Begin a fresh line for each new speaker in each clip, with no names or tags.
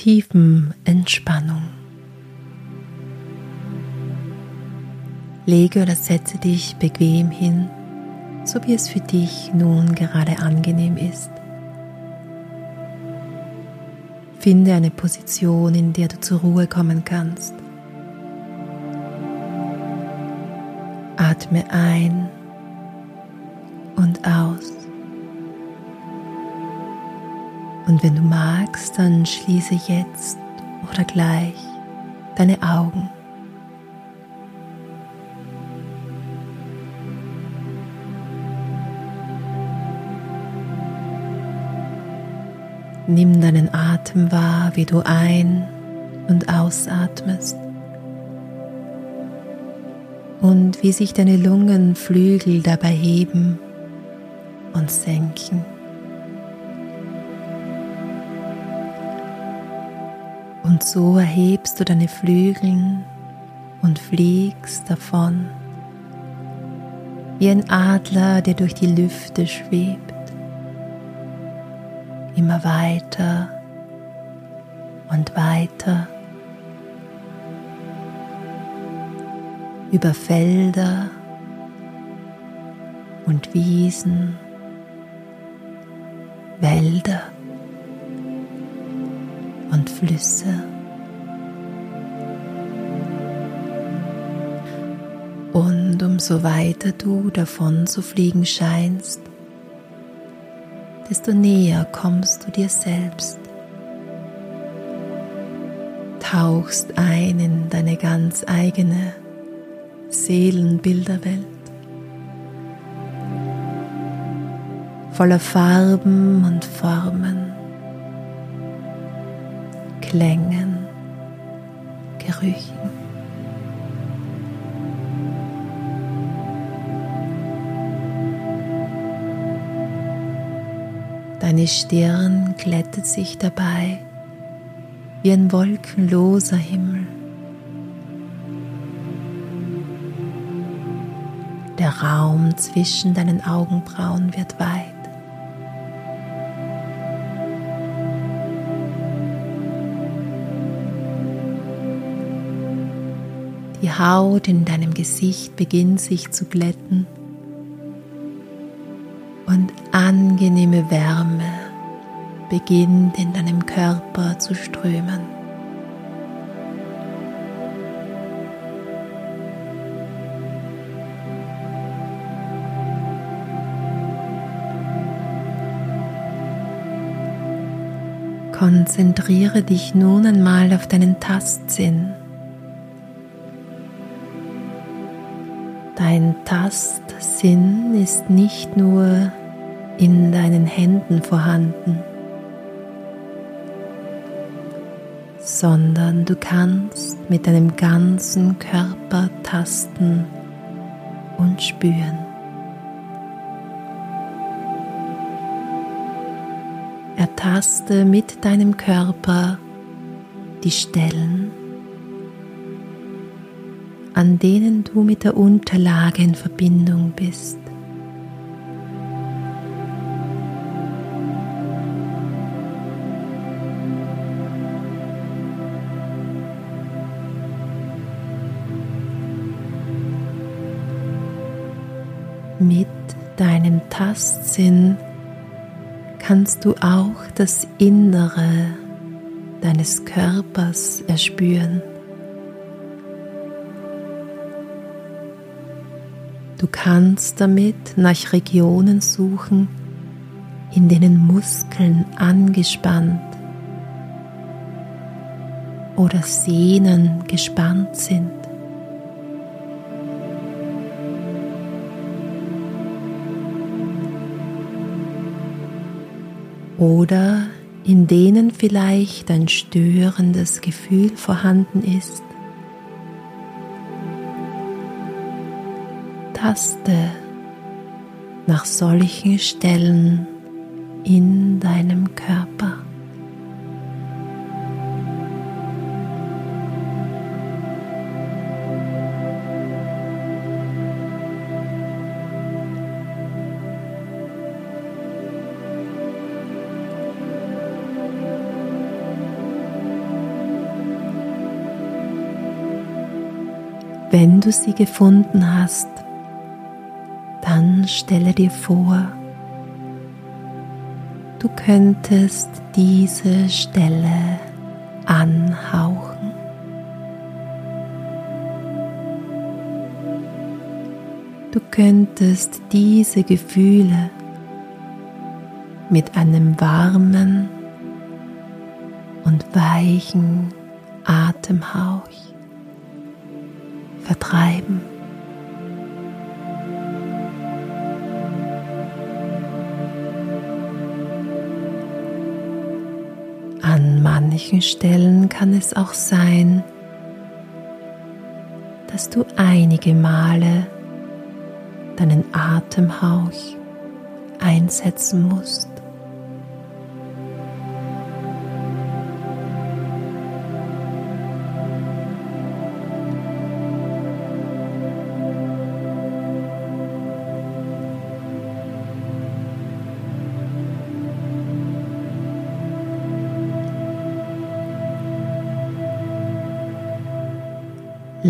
tiefen Entspannung. Lege oder setze dich bequem hin, so wie es für dich nun gerade angenehm ist. Finde eine Position, in der du zur Ruhe kommen kannst. Atme ein und aus. Und wenn du magst, dann schließe jetzt oder gleich deine Augen. Nimm deinen Atem wahr, wie du ein- und ausatmest und wie sich deine Lungenflügel dabei heben und senken. Und so erhebst du deine Flügel und fliegst davon wie ein Adler, der durch die Lüfte schwebt immer weiter und weiter über Felder und Wiesen, Wälder und Flüsse. Umso weiter du davon zu fliegen scheinst, desto näher kommst du dir selbst. Tauchst ein in deine ganz eigene Seelenbilderwelt. Voller Farben und Formen, Klängen, Gerüchen. Deine Stirn glättet sich dabei wie ein wolkenloser Himmel. Der Raum zwischen deinen Augenbrauen wird weit. Die Haut in deinem Gesicht beginnt sich zu glätten und angenehme Wärme beginnt in deinem Körper zu strömen. Konzentriere dich nun einmal auf deinen Tastsinn. Dein Tastsinn ist nicht nur in deinen Händen vorhanden, sondern du kannst mit deinem ganzen Körper tasten und spüren. Ertaste mit deinem Körper die Stellen, an denen du mit der Unterlage in Verbindung bist. Mit deinem Tastsinn kannst du auch das Innere deines Körpers erspüren. Du kannst damit nach Regionen suchen, in denen Muskeln angespannt oder Sehnen gespannt sind. Oder in denen vielleicht ein störendes Gefühl vorhanden ist. Taste nach solchen Stellen in deinem Körper. Wenn du sie gefunden hast, dann stelle dir vor, du könntest diese Stelle anhauchen. Du könntest diese Gefühle mit einem warmen und weichen Atemhauch vertreiben. An manchen Stellen kann es auch sein, dass du einige Male deinen Atemhauch einsetzen musst.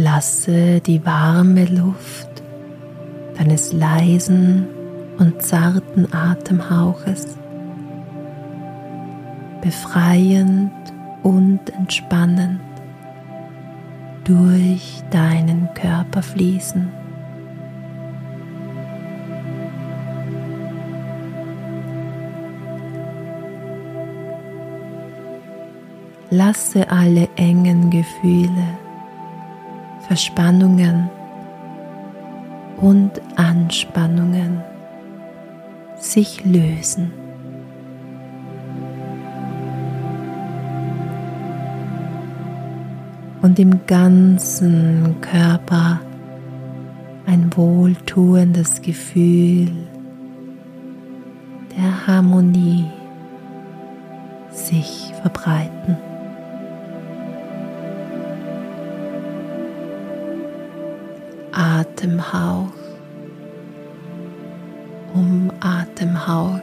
Lasse die warme Luft deines leisen und zarten Atemhauches befreiend und entspannend durch deinen Körper fließen. Lasse alle engen Gefühle Verspannungen und Anspannungen sich lösen. Und im ganzen Körper ein wohltuendes Gefühl der Harmonie sich verbreiten. Atemhauch um Atemhauch.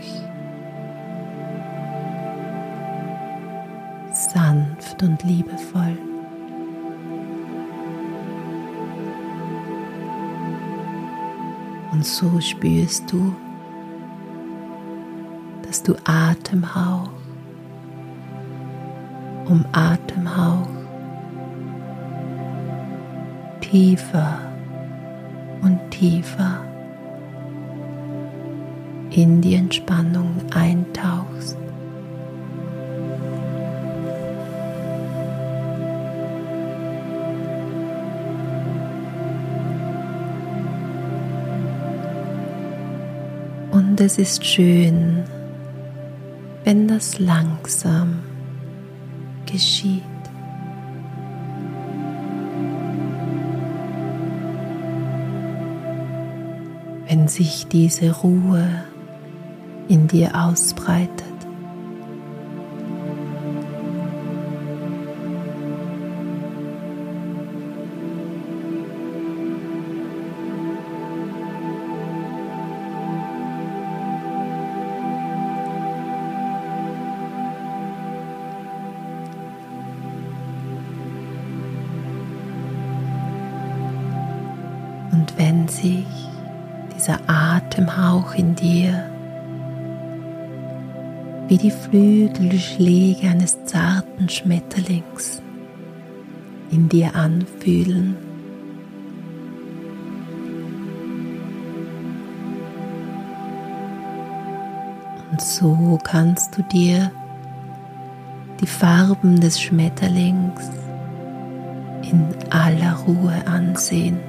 Sanft und liebevoll. Und so spürst du, dass du Atemhauch um Atemhauch tiefer und tiefer in die Entspannung eintauchst. Und es ist schön, wenn das langsam geschieht. Wenn sich diese Ruhe in dir ausbreitet. Atemhauch in dir wie die Flügelschläge eines zarten Schmetterlings in dir anfühlen. Und so kannst du dir die Farben des Schmetterlings in aller Ruhe ansehen.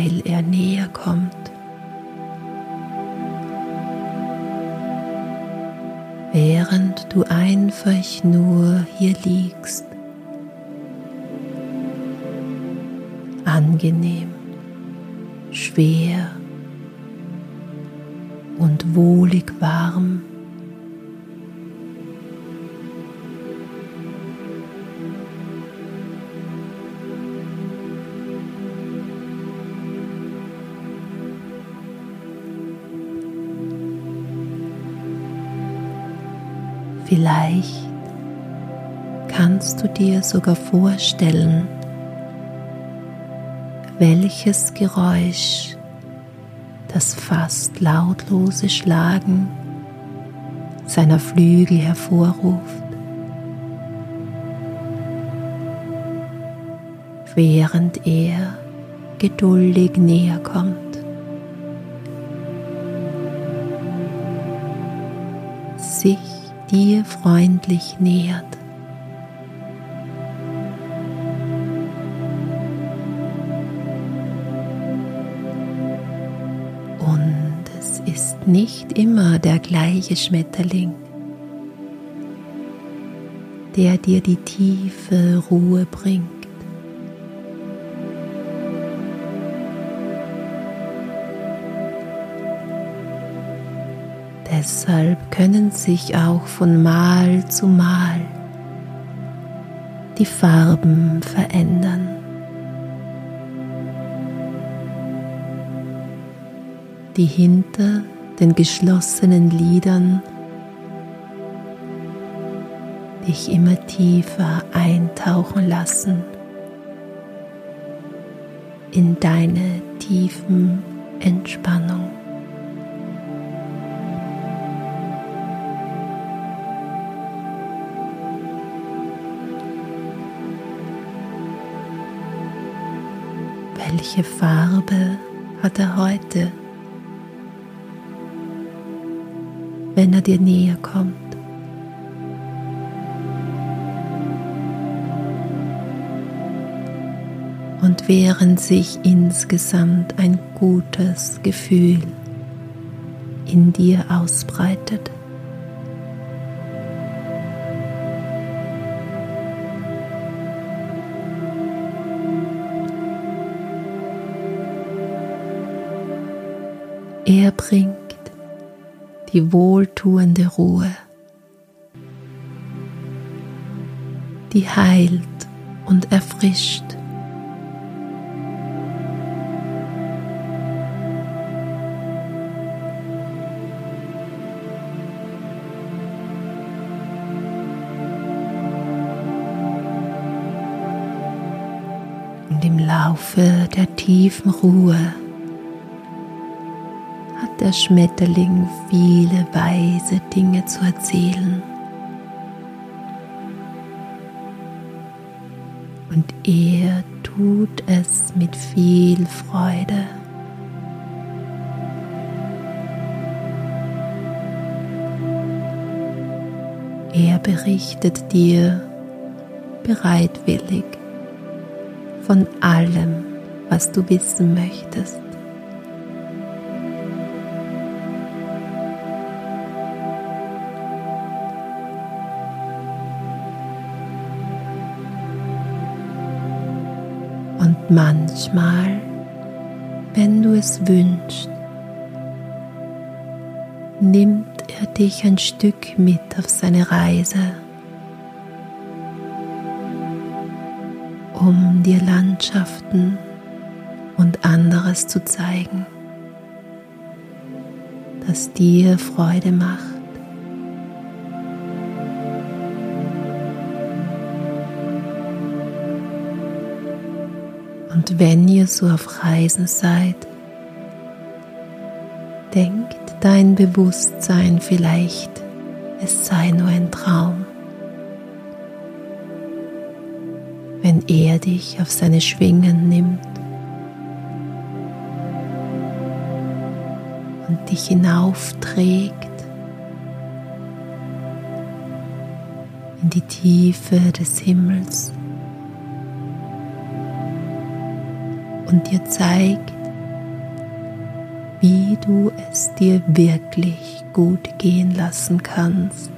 Weil er näher kommt. Während du einfach nur hier liegst, angenehm, schwer und wohlig warm. Vielleicht kannst du dir sogar vorstellen, welches Geräusch das fast lautlose Schlagen seiner Flügel hervorruft, während er geduldig näher kommt. sich dir freundlich nähert. Und es ist nicht immer der gleiche Schmetterling, der dir die tiefe Ruhe bringt. Deshalb können sich auch von Mal zu Mal die Farben verändern. Die hinter den geschlossenen Lidern dich immer tiefer eintauchen lassen in deine tiefen Entspannung. Welche Farbe hat er heute, wenn er dir näher kommt? Und während sich insgesamt ein gutes Gefühl in dir ausbreitet. Er bringt die wohltuende Ruhe, die heilt und erfrischt. Und im Laufe der tiefen Ruhe der Schmetterling viele weise Dinge zu erzählen. Und er tut es mit viel Freude. Er berichtet dir bereitwillig von allem, was du wissen möchtest. Manchmal, wenn du es wünschst, nimmt er dich ein Stück mit auf seine Reise, um dir Landschaften und anderes zu zeigen, das dir Freude macht. Und wenn ihr so auf Reisen seid, denkt dein Bewusstsein vielleicht, es sei nur ein Traum. Wenn er dich auf seine Schwingen nimmt und dich hinaufträgt in die Tiefe des Himmels. Und dir zeigt, wie du es dir wirklich gut gehen lassen kannst.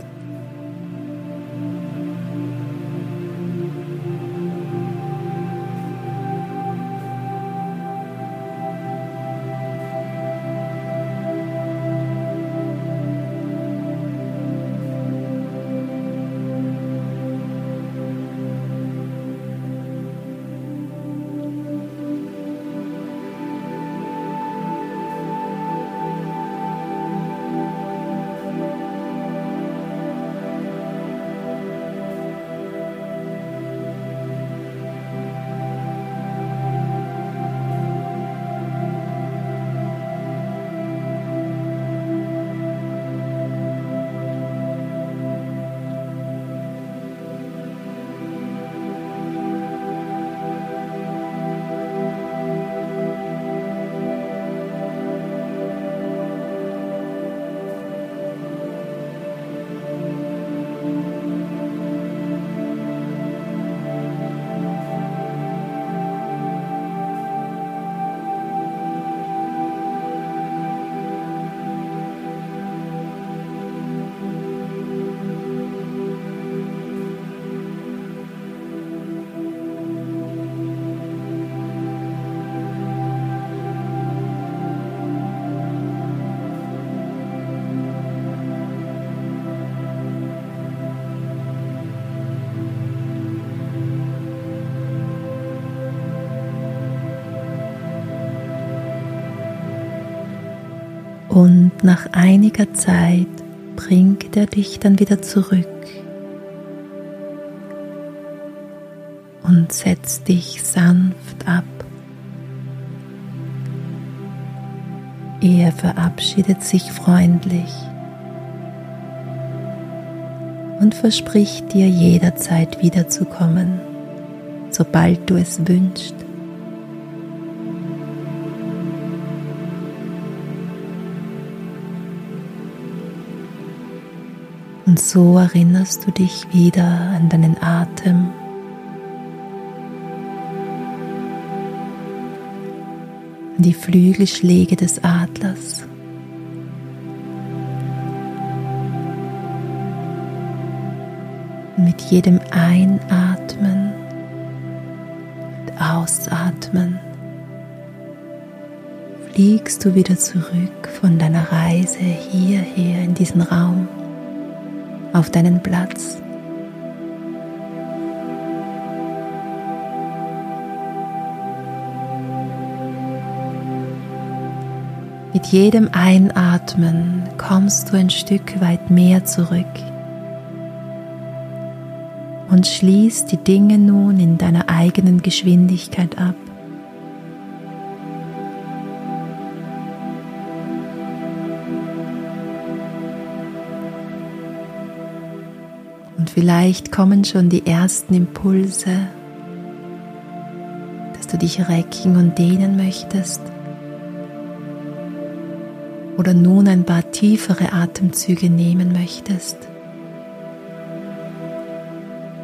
Nach einiger Zeit bringt er dich dann wieder zurück und setzt dich sanft ab. Er verabschiedet sich freundlich und verspricht dir jederzeit wiederzukommen, sobald du es wünschst. Und so erinnerst du dich wieder an deinen Atem die Flügelschläge des Adlers. mit jedem Einatmen und Ausatmen fliegst du wieder zurück von deiner Reise hierher in diesen Raum, auf deinen Platz. Mit jedem Einatmen kommst du ein Stück weit mehr zurück und schließt die Dinge nun in deiner eigenen Geschwindigkeit ab. Und vielleicht kommen schon die ersten Impulse, dass du dich recken und dehnen möchtest. Oder nun ein paar tiefere Atemzüge nehmen möchtest,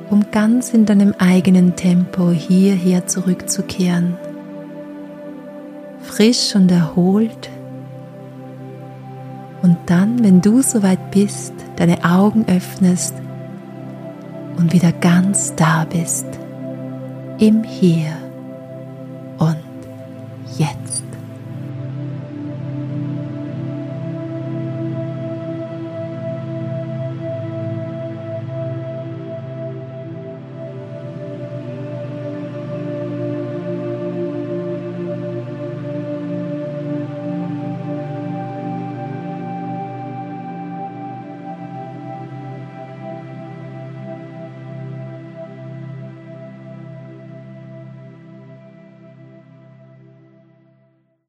um ganz in deinem eigenen Tempo hierher zurückzukehren, frisch und erholt. Und dann, wenn du soweit bist, deine Augen öffnest und wieder ganz da bist, im Hier und Jetzt.